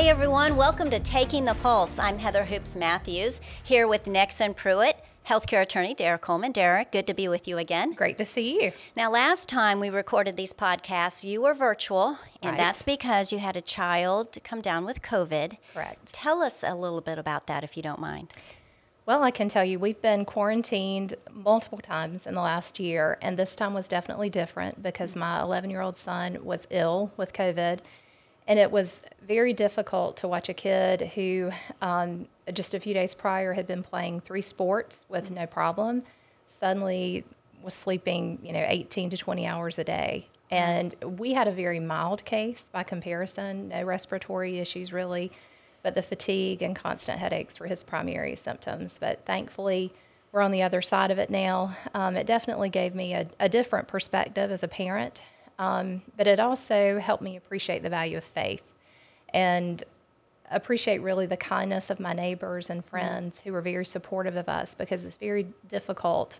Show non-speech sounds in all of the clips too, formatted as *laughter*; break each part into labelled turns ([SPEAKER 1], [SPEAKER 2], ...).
[SPEAKER 1] Hey everyone, welcome to Taking the Pulse. I'm Heather Hoopes Matthews here with Nexsen Pruet, healthcare attorney Derek Coleman. Derek, good to be with you again.
[SPEAKER 2] Great to see you.
[SPEAKER 1] Now, last time we recorded these podcasts, you were virtual, and
[SPEAKER 2] Right.
[SPEAKER 1] that's because you had a child come down with COVID.
[SPEAKER 2] Correct.
[SPEAKER 1] Tell us a little bit about that if you don't mind.
[SPEAKER 2] Well, I can tell you we've been quarantined multiple times in the last year, and this time was definitely different because mm-hmm. my 11 year old son was ill with COVID. And it was very difficult to watch a kid who um, just a few days prior had been playing three sports with no problem, suddenly was sleeping, you know, 18 to 20 hours a day. And we had a very mild case by comparison, no respiratory issues really, but the fatigue and constant headaches were his primary symptoms. But thankfully, we're on the other side of it now. Um, it definitely gave me a, a different perspective as a parent, um, but it also helped me appreciate the value of faith and appreciate really the kindness of my neighbors and friends who were very supportive of us because it's very difficult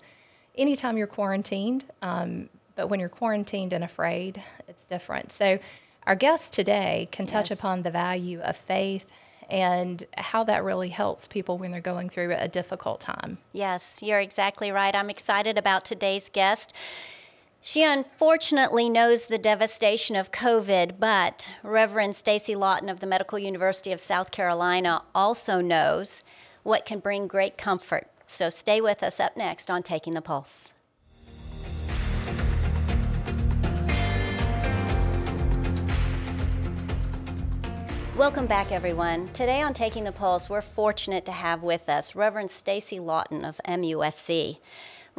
[SPEAKER 2] anytime you're quarantined. Um, but when you're quarantined and afraid, it's different. So, our guest today can touch
[SPEAKER 1] Yes.
[SPEAKER 2] upon the value of faith and how that really helps people when they're going through a difficult time.
[SPEAKER 1] Yes, you're exactly right. I'm excited about today's guest. She unfortunately knows the devastation of COVID, but Reverend Stacy Lawton of the Medical University of South Carolina also knows what can bring great comfort. So stay with us up next on Taking the Pulse. Welcome back, everyone. Today on Taking the Pulse, we're fortunate to have with us Reverend Stacy Lawton of MUSC.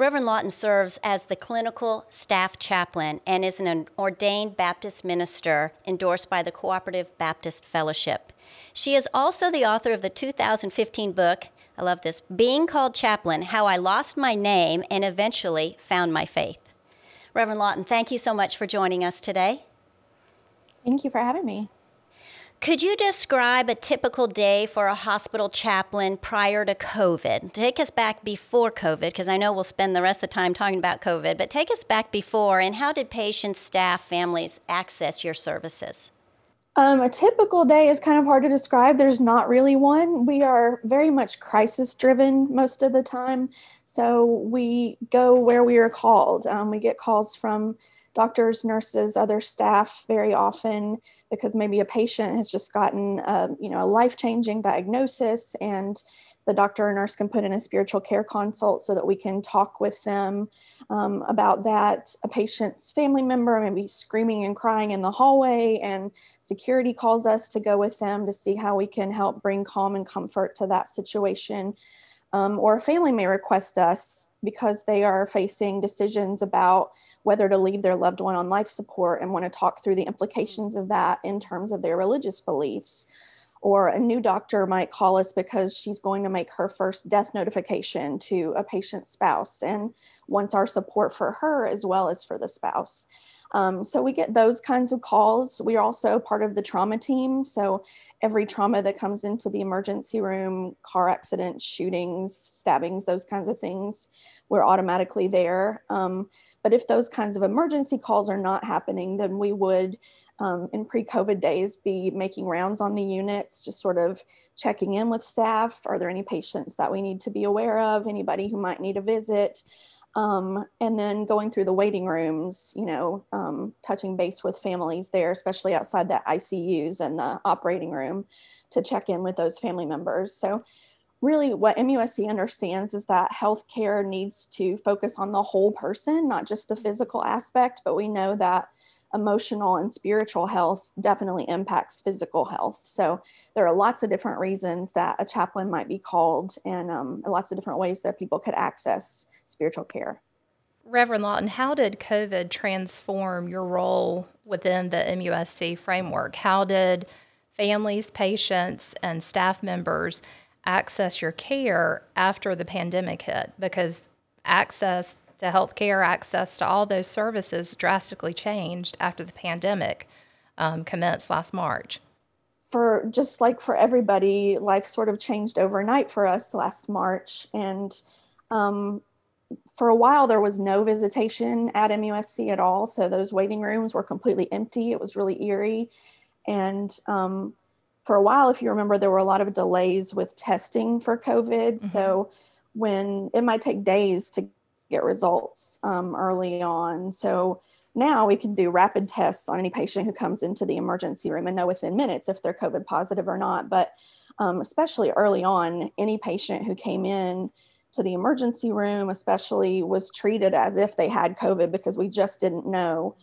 [SPEAKER 1] Reverend Lawton serves as the clinical staff chaplain and is an ordained Baptist minister endorsed by the Cooperative Baptist Fellowship. She is also the author of the 2015 book, I love this, Being Called Chaplain How I Lost My Name and Eventually Found My Faith. Reverend Lawton, thank you so much for joining us today.
[SPEAKER 3] Thank you for having me.
[SPEAKER 1] Could you describe a typical day for a hospital chaplain prior to COVID? Take us back before COVID, because I know we'll spend the rest of the time talking about COVID, but take us back before and how did patients, staff, families access your services?
[SPEAKER 3] Um, a typical day is kind of hard to describe. There's not really one. We are very much crisis driven most of the time. So we go where we are called. Um, we get calls from doctors, nurses, other staff very often because maybe a patient has just gotten a, you know a life changing diagnosis and the doctor or nurse can put in a spiritual care consult so that we can talk with them um, about that. A patient's family member may be screaming and crying in the hallway, and security calls us to go with them to see how we can help bring calm and comfort to that situation. Um, or a family may request us because they are facing decisions about whether to leave their loved one on life support and want to talk through the implications of that in terms of their religious beliefs. Or a new doctor might call us because she's going to make her first death notification to a patient's spouse and wants our support for her as well as for the spouse. Um, so we get those kinds of calls. We are also part of the trauma team. So every trauma that comes into the emergency room, car accidents, shootings, stabbings, those kinds of things, we're automatically there. Um, but if those kinds of emergency calls are not happening, then we would, um, in pre COVID days, be making rounds on the units, just sort of checking in with staff. Are there any patients that we need to be aware of? Anybody who might need a visit? Um, and then going through the waiting rooms, you know, um, touching base with families there, especially outside the ICUs and the operating room to check in with those family members. So, really, what MUSC understands is that healthcare needs to focus on the whole person, not just the physical aspect, but we know that emotional and spiritual health definitely impacts physical health. So there are lots of different reasons that a chaplain might be called, and um, lots of different ways that people could access spiritual care.
[SPEAKER 2] Reverend Lawton, how did COVID transform your role within the MUSC framework? How did families, patients, and staff members access your care after the pandemic hit? Because access to healthcare, access to all those services drastically changed after the pandemic um, commenced last March.
[SPEAKER 3] For just like for everybody, life sort of changed overnight for us last March. And um, for a while, there was no visitation at MUSC at all. So those waiting rooms were completely empty. It was really eerie. And um, for a while, if you remember, there were a lot of delays with testing for COVID. Mm-hmm. So when it might take days to get results um, early on. So now we can do rapid tests on any patient who comes into the emergency room and know within minutes if they're COVID positive or not. But um, especially early on, any patient who came in to the emergency room, especially, was treated as if they had COVID because we just didn't know.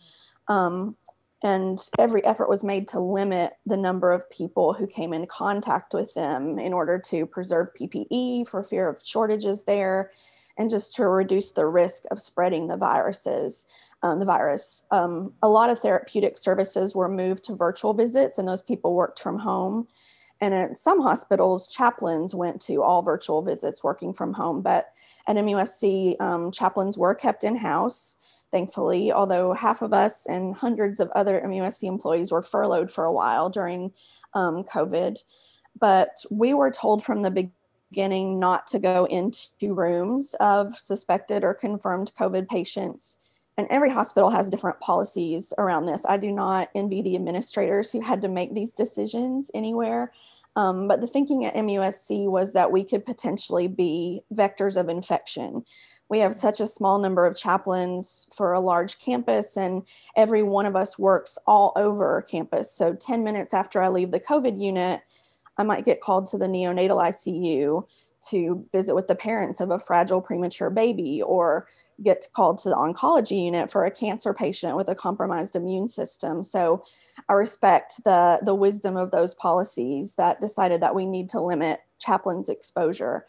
[SPEAKER 3] Um, and every effort was made to limit the number of people who came in contact with them in order to preserve PPE for fear of shortages there and just to reduce the risk of spreading the viruses. Um, the virus. Um, a lot of therapeutic services were moved to virtual visits, and those people worked from home. And at some hospitals, chaplains went to all virtual visits working from home. But at MUSC, um, chaplains were kept in house thankfully, although half of us and hundreds of other MUSC employees were furloughed for a while during um, COVID. But we were told from the beginning not to go into rooms of suspected or confirmed COVID patients. And every hospital has different policies around this. I do not envy the administrators who had to make these decisions anywhere. Um, but the thinking at MUSC was that we could potentially be vectors of infection we have such a small number of chaplains for a large campus and every one of us works all over campus so 10 minutes after i leave the covid unit i might get called to the neonatal icu to visit with the parents of a fragile premature baby or get called to the oncology unit for a cancer patient with a compromised immune system. So i respect the the wisdom of those policies that decided that we need to limit chaplains exposure.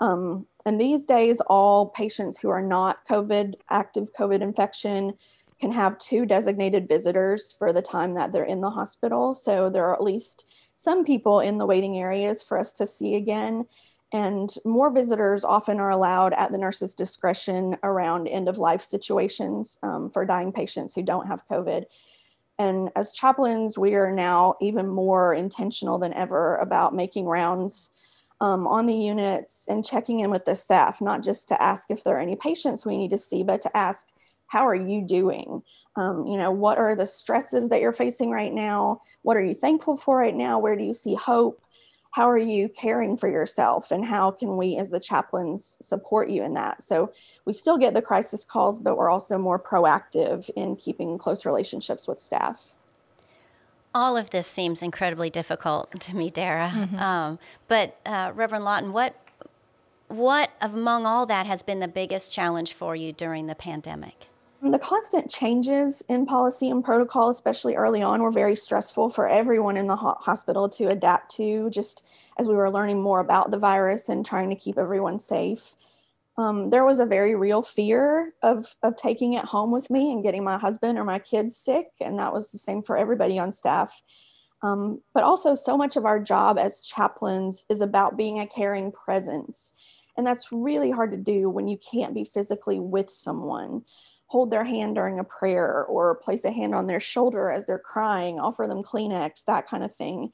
[SPEAKER 3] Um, and these days, all patients who are not COVID, active COVID infection, can have two designated visitors for the time that they're in the hospital. So there are at least some people in the waiting areas for us to see again. And more visitors often are allowed at the nurse's discretion around end of life situations um, for dying patients who don't have COVID. And as chaplains, we are now even more intentional than ever about making rounds um, on the units and checking in with the staff, not just to ask if there are any patients we need to see, but to ask, how are you doing? Um, you know, what are the stresses that you're facing right now? What are you thankful for right now? Where do you see hope? How are you caring for yourself? And how can we, as the chaplains, support you in that? So we still get the crisis calls, but we're also more proactive in keeping close relationships with staff
[SPEAKER 1] all of this seems incredibly difficult to me, Dara. Mm-hmm. Um, but uh, Reverend Lawton, what what among all that has been the biggest challenge for you during the pandemic?
[SPEAKER 3] The constant changes in policy and protocol, especially early on, were very stressful for everyone in the hospital to adapt to. Just as we were learning more about the virus and trying to keep everyone safe um, there was a very real fear of of taking it home with me and getting my husband or my kids sick, and that was the same for everybody on staff. Um, but also, so much of our job as chaplains is about being a caring presence, and that's really hard to do when you can't be physically with someone. Hold their hand during a prayer, or place a hand on their shoulder as they're crying, offer them Kleenex, that kind of thing.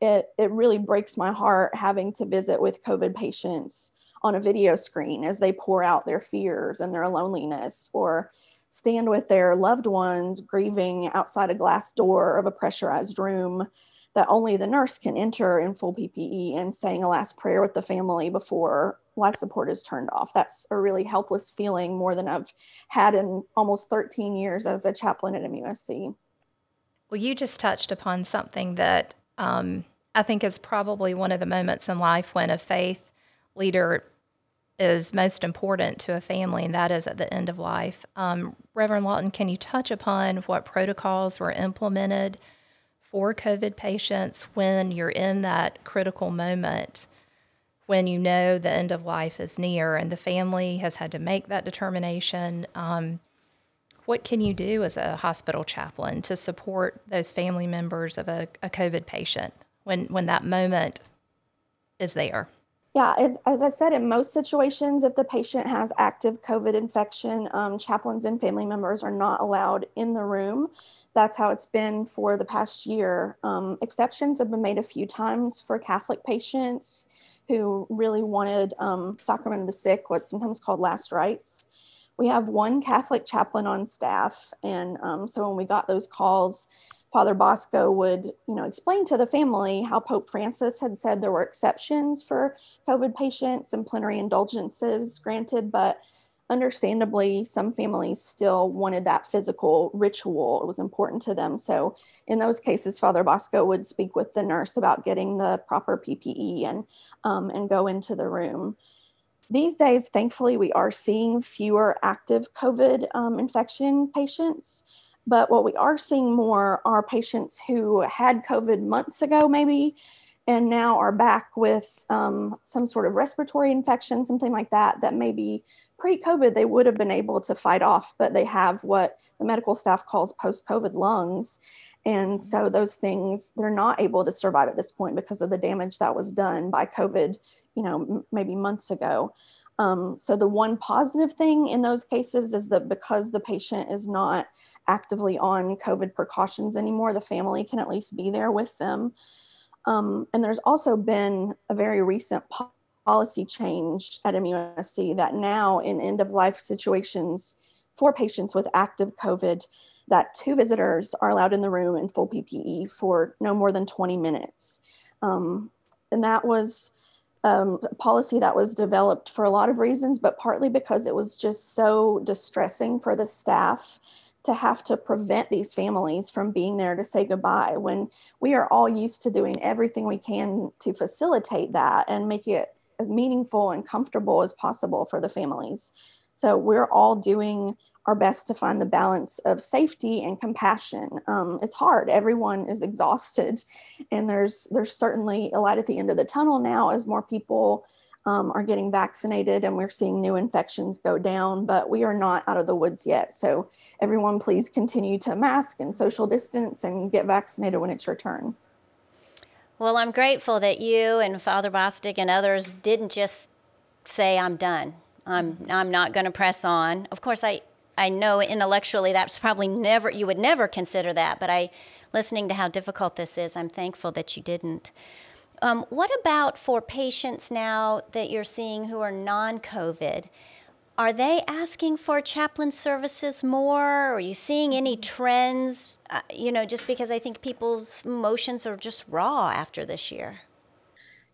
[SPEAKER 3] It it really breaks my heart having to visit with COVID patients on a video screen as they pour out their fears and their loneliness or stand with their loved ones grieving outside a glass door of a pressurized room that only the nurse can enter in full PPE and saying a last prayer with the family before life support is turned off. That's a really helpless feeling more than I've had in almost 13 years as a chaplain at MUSC.
[SPEAKER 2] Well, you just touched upon something that um, I think is probably one of the moments in life when a faith leader is most important to a family, and that is at the end of life. Um, Reverend Lawton, can you touch upon what protocols were implemented for COVID patients when you're in that critical moment? When you know the end of life is near and the family has had to make that determination, um, what can you do as a hospital chaplain to support those family members of a, a COVID patient when, when that moment is there?
[SPEAKER 3] Yeah, it, as I said, in most situations, if the patient has active COVID infection, um, chaplains and family members are not allowed in the room. That's how it's been for the past year. Um, exceptions have been made a few times for Catholic patients who really wanted um, sacrament of the sick, what's sometimes called last rites. We have one Catholic chaplain on staff, and um, so when we got those calls, Father Bosco would, you know, explain to the family how Pope Francis had said there were exceptions for COVID patients and plenary indulgences granted, but understandably, some families still wanted that physical ritual. It was important to them. So, in those cases, Father Bosco would speak with the nurse about getting the proper PPE and um, and go into the room. These days, thankfully, we are seeing fewer active COVID um, infection patients. But what we are seeing more are patients who had COVID months ago, maybe, and now are back with um, some sort of respiratory infection, something like that, that maybe pre-COVID they would have been able to fight off, but they have what the medical staff calls post-COVID lungs. And so those things, they're not able to survive at this point because of the damage that was done by COVID, you know, m- maybe months ago. Um, so the one positive thing in those cases is that because the patient is not actively on COVID precautions anymore, the family can at least be there with them. Um, and there's also been a very recent po- policy change at MUSC that now in end of life situations for patients with active COVID, that two visitors are allowed in the room in full PPE for no more than 20 minutes. Um, and that was um, a policy that was developed for a lot of reasons, but partly because it was just so distressing for the staff to have to prevent these families from being there to say goodbye when we are all used to doing everything we can to facilitate that and make it as meaningful and comfortable as possible for the families. So we're all doing our best to find the balance of safety and compassion. Um, it's hard. Everyone is exhausted, and there's there's certainly a light at the end of the tunnel now as more people um, are getting vaccinated and we're seeing new infections go down. But we are not out of the woods yet. So everyone, please continue to mask and social distance and get vaccinated when it's your turn.
[SPEAKER 1] Well, I'm grateful that you and Father Bostic and others didn't just say, I'm done. I'm, I'm not going to press on. Of course, I, I know intellectually that's probably never, you would never consider that, but I, listening to how difficult this is, I'm thankful that you didn't. Um, what about for patients now that you're seeing who are non COVID? Are they asking for chaplain services more? Are you seeing any trends? Uh, you know, just because I think people's emotions are just raw after this year.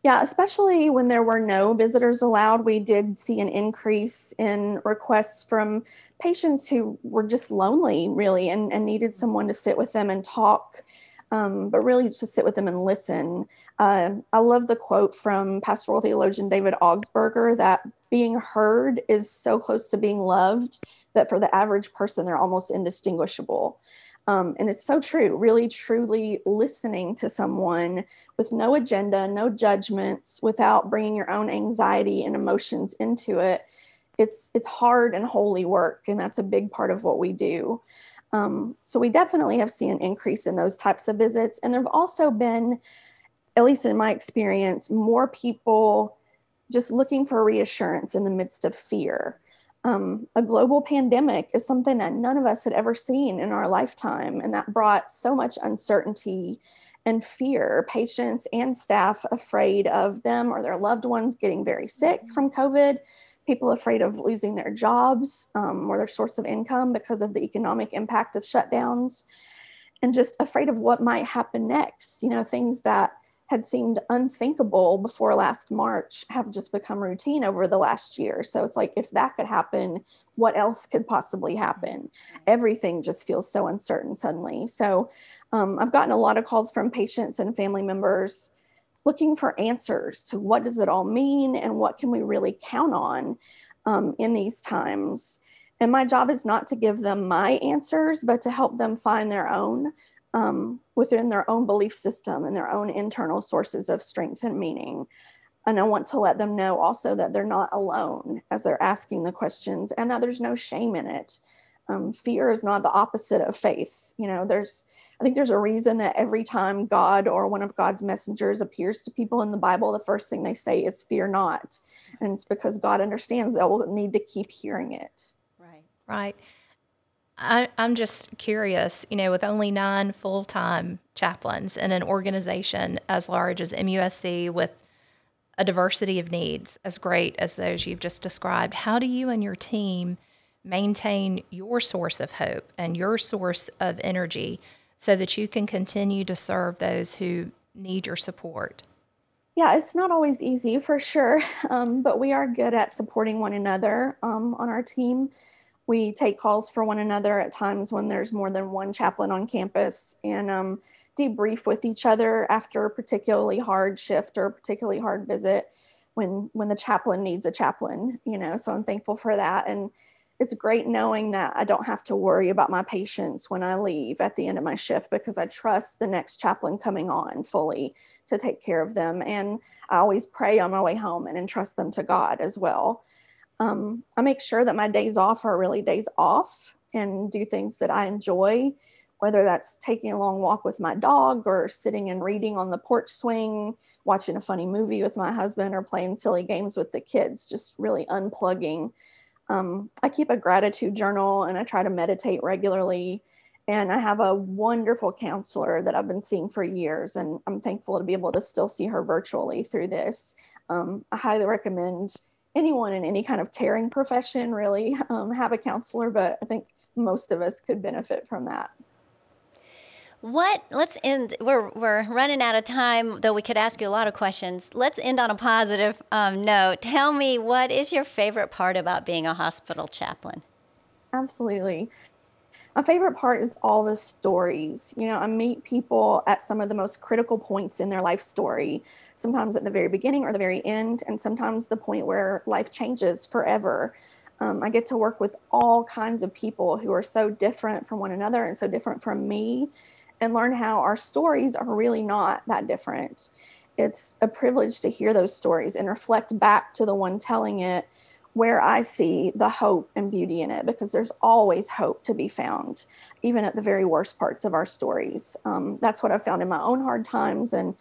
[SPEAKER 3] Yeah, especially when there were no visitors allowed, we did see an increase in requests from patients who were just lonely, really, and, and needed someone to sit with them and talk, um, but really just to sit with them and listen. Uh, I love the quote from pastoral theologian David Augsburger that being heard is so close to being loved that for the average person, they're almost indistinguishable. Um, and it's so true, really truly listening to someone with no agenda, no judgments, without bringing your own anxiety and emotions into it. It's, it's hard and holy work, and that's a big part of what we do. Um, so we definitely have seen an increase in those types of visits. And there have also been, at least in my experience, more people just looking for reassurance in the midst of fear. Um, a global pandemic is something that none of us had ever seen in our lifetime, and that brought so much uncertainty and fear. Patients and staff afraid of them or their loved ones getting very sick from COVID, people afraid of losing their jobs um, or their source of income because of the economic impact of shutdowns, and just afraid of what might happen next. You know, things that had seemed unthinkable before last March have just become routine over the last year. So it's like, if that could happen, what else could possibly happen? Everything just feels so uncertain suddenly. So um, I've gotten a lot of calls from patients and family members looking for answers to what does it all mean and what can we really count on um, in these times. And my job is not to give them my answers, but to help them find their own um, within their own belief system and their own internal sources of strength and meaning. And I want to let them know also that they're not alone as they're asking the questions and that there's no shame in it. Um, fear is not the opposite of faith. You know, there's, I think there's a reason that every time God or one of God's messengers appears to people in the Bible, the first thing they say is, Fear not. And it's because God understands that we'll need to keep hearing it.
[SPEAKER 2] Right. Right. I, am just curious, you know, with only nine full time chaplains in an organization as large as MUSC with a diversity of needs as great as those you've just described, how do you and your team maintain your source of hope and your source of energy so that you can continue to serve those who need your support?
[SPEAKER 3] Yeah, it's not always easy for sure, *laughs* um, but we are good at supporting one another um, on our team. We take calls for one another at times when there's more than one chaplain on campus and um, debrief with each other after a particularly hard shift or a particularly hard visit when when the chaplain needs a chaplain, you know. So I'm thankful for that and it's great knowing that I don't have to worry about my patients when I leave at the end of my shift because I trust the next chaplain coming on fully to take care of them. And I always pray on my way home and entrust them to God as well. Um, I make sure that my days off are really days off and do things that I enjoy, whether that's taking a long walk with my dog or sitting and reading on the porch swing, watching a funny movie with my husband, or playing silly games with the kids, just really unplugging um, I keep a gratitude journal and I try to meditate regularly. And I have a wonderful counselor that I've been seeing for years, and I'm thankful to be able to still see her virtually through this. Um, I highly recommend anyone in any kind of caring profession really *laughs* um, have a counselor, but I think most of us could benefit from that.
[SPEAKER 1] What? Let's end. We're we're running out of time, though we could ask you a lot of questions. Let's end on a positive um, note. Tell me, what is your favorite part about being a hospital chaplain?
[SPEAKER 3] Absolutely. My favorite part is all the stories. You know, I meet people at some of the most critical points in their life story, sometimes at the very beginning or the very end, and sometimes the point where life changes forever. Um, I get to work with all kinds of people who are so different from one another and so different from me and learn how our stories are really not that different. It's a privilege to hear those stories and reflect back to the one telling it where I see the hope and beauty in it because there's always hope to be found, even at the very worst parts of our stories. Um, that's what I've found in my own hard times and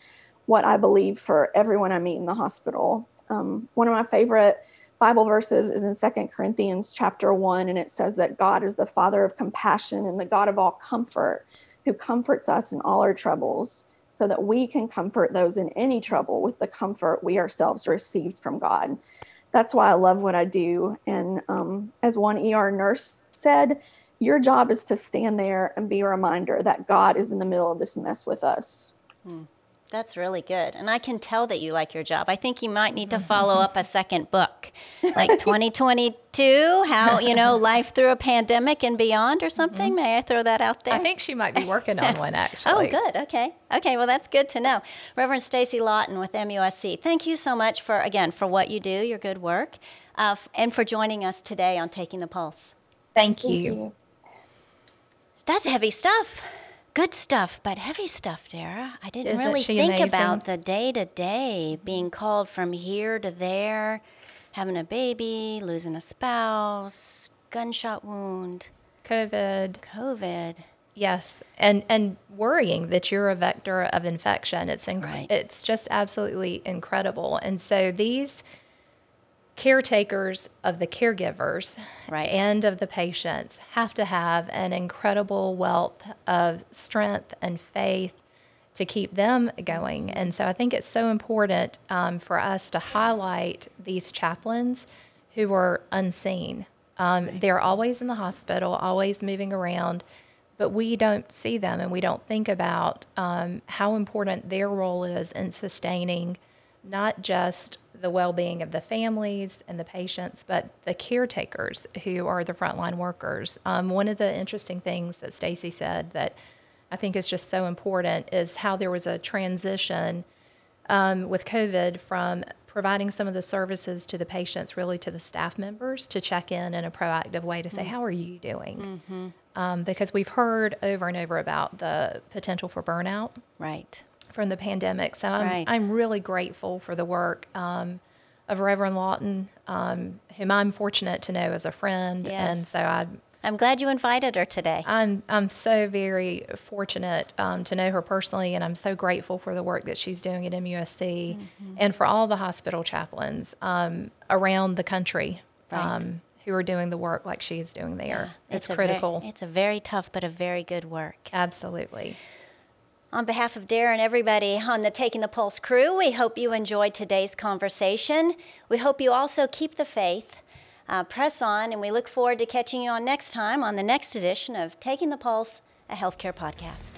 [SPEAKER 3] what I believe for everyone I meet in the hospital. Um, one of my favorite Bible verses is in Second Corinthians chapter 1, and it says that God is the Father of compassion and the God of all comfort who comforts us in all our troubles, so that we can comfort those in any trouble with the comfort we ourselves received from God. That's why I love what I do. And um, as one ER nurse said, your job is to stand there and be a reminder that God is in the middle of this mess with us.
[SPEAKER 1] Hmm. That's really good. And I can tell that you like your job. I think you might need to follow up a second book, like *laughs* 2022, how, you know, *laughs* life through a pandemic and beyond or something. Mm-hmm. May I throw that out there? I
[SPEAKER 2] think she might be working on one, *laughs* actually.
[SPEAKER 1] oh, good. Okay. Okay. Well, that's good to know. Reverend Stacy Lawton with MUSC, thank you so much for, again, for what you do, your good work, uh, and for joining us today on Taking the Pulse.
[SPEAKER 2] Thank you. Thank you.
[SPEAKER 1] That's heavy stuff good stuff, but heavy stuff, Dara. I didn't Isn't really think amazing? about the day to day being called from here to there, having a baby, losing a spouse, gunshot wound,
[SPEAKER 2] COVID.
[SPEAKER 1] COVID.
[SPEAKER 2] Yes, and and worrying that you're a vector of infection. It's inc- right. it's just absolutely incredible. And so these caretakers of the caregivers
[SPEAKER 1] right.
[SPEAKER 2] and of the patients have to have an incredible wealth of strength and faith to keep them going. And so I think it's so important um, for us to highlight these chaplains who are unseen. Um, they're always in the hospital, always moving around, but we don't see them and we don't think about um, how important their role is in sustaining not just the well being of the families and the patients, but the caretakers who are the frontline workers. Um, one of the interesting things that Stacy said that I think is just so important is how there was a transition um, with COVID from providing some of the services to the patients, really to the staff members to check in in a proactive way to say, mm-hmm. How are you doing? Mm-hmm. Um, because we've heard over and over about the potential for burnout.
[SPEAKER 1] Right
[SPEAKER 2] from the pandemic. So I'm, right. I'm really grateful for the work um, of Reverend Lawton, um, whom I'm fortunate to know as a friend. Yes. And so I,
[SPEAKER 1] I'm glad you invited her today.
[SPEAKER 2] I'm I'm so very fortunate um, to know her personally, and I'm so grateful for the work that she's doing at MUSC mm-hmm. and for all the hospital chaplains um, around the country right. um, who are doing the work like she is doing there. Yeah, it's, it's critical.
[SPEAKER 1] Very, it's a very tough but a very good work.
[SPEAKER 2] Absolutely.
[SPEAKER 1] On behalf of Darren and everybody on the Taking the Pulse crew, we hope you enjoyed today's conversation. We hope you also keep the faith, uh, press on, and we look forward to catching you on next time on the next edition of Taking the Pulse, a healthcare podcast.